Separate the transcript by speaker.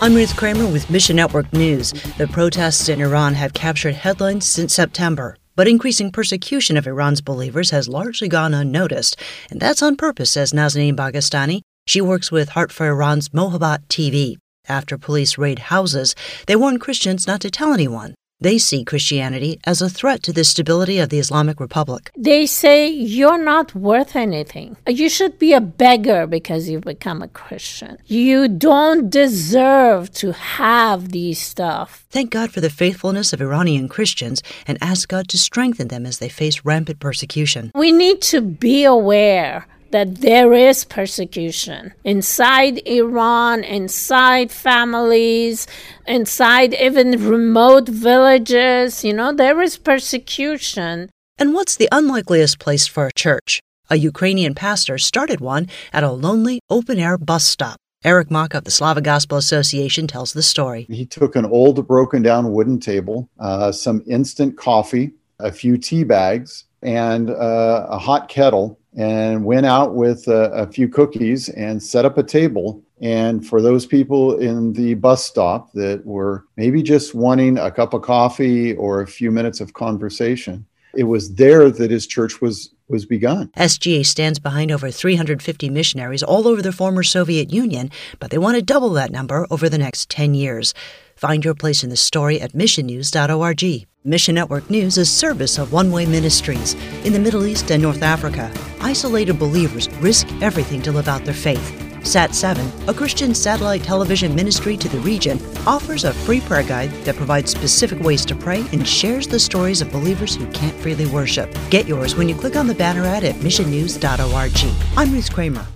Speaker 1: I'm Ruth Kramer with Mission Network News. The protests in Iran have captured headlines since September. But increasing persecution of Iran's believers has largely gone unnoticed, and that's on purpose, says Nazanin Bagastani. She works with Heart for Iran's Mohabbat TV. After police raid houses, they warn Christians not to tell anyone. They see Christianity as a threat to the stability of the Islamic Republic.
Speaker 2: They say you're not worth anything. You should be a beggar because you've become a Christian. You don't deserve to have these stuff.
Speaker 1: Thank God for the faithfulness of Iranian Christians and ask God to strengthen them as they face rampant persecution.
Speaker 2: We need to be aware that there is persecution inside Iran, inside families, inside even remote villages. You know, there is persecution.
Speaker 1: And what's the unlikeliest place for a church? A Ukrainian pastor started one at a lonely open air bus stop. Eric Mock of the Slavic Gospel Association tells the story.
Speaker 3: He took an old, broken down wooden table, uh, some instant coffee, a few tea bags, and uh, a hot kettle and went out with a, a, few cookies and set up a table. And for those people in the bus stop that were maybe just wanting a cup of coffee or a few minutes of conversation, it was there that his church was was begun.
Speaker 1: SGA stands behind over 350 missionaries all over the former Soviet Union, but they want to double that number over the next 10 years. Find your place in the story at missionnews.org. Mission Network News is service of One Way Ministries. In the Middle East and North Africa, isolated believers risk everything to live out their faith. Sat 7, a Christian satellite television ministry to the region, offers a free prayer guide that provides specific ways to pray and shares the stories of believers who can't freely worship. Get yours when you click on the banner ad at missionnews.org. I'm Ruth Kramer.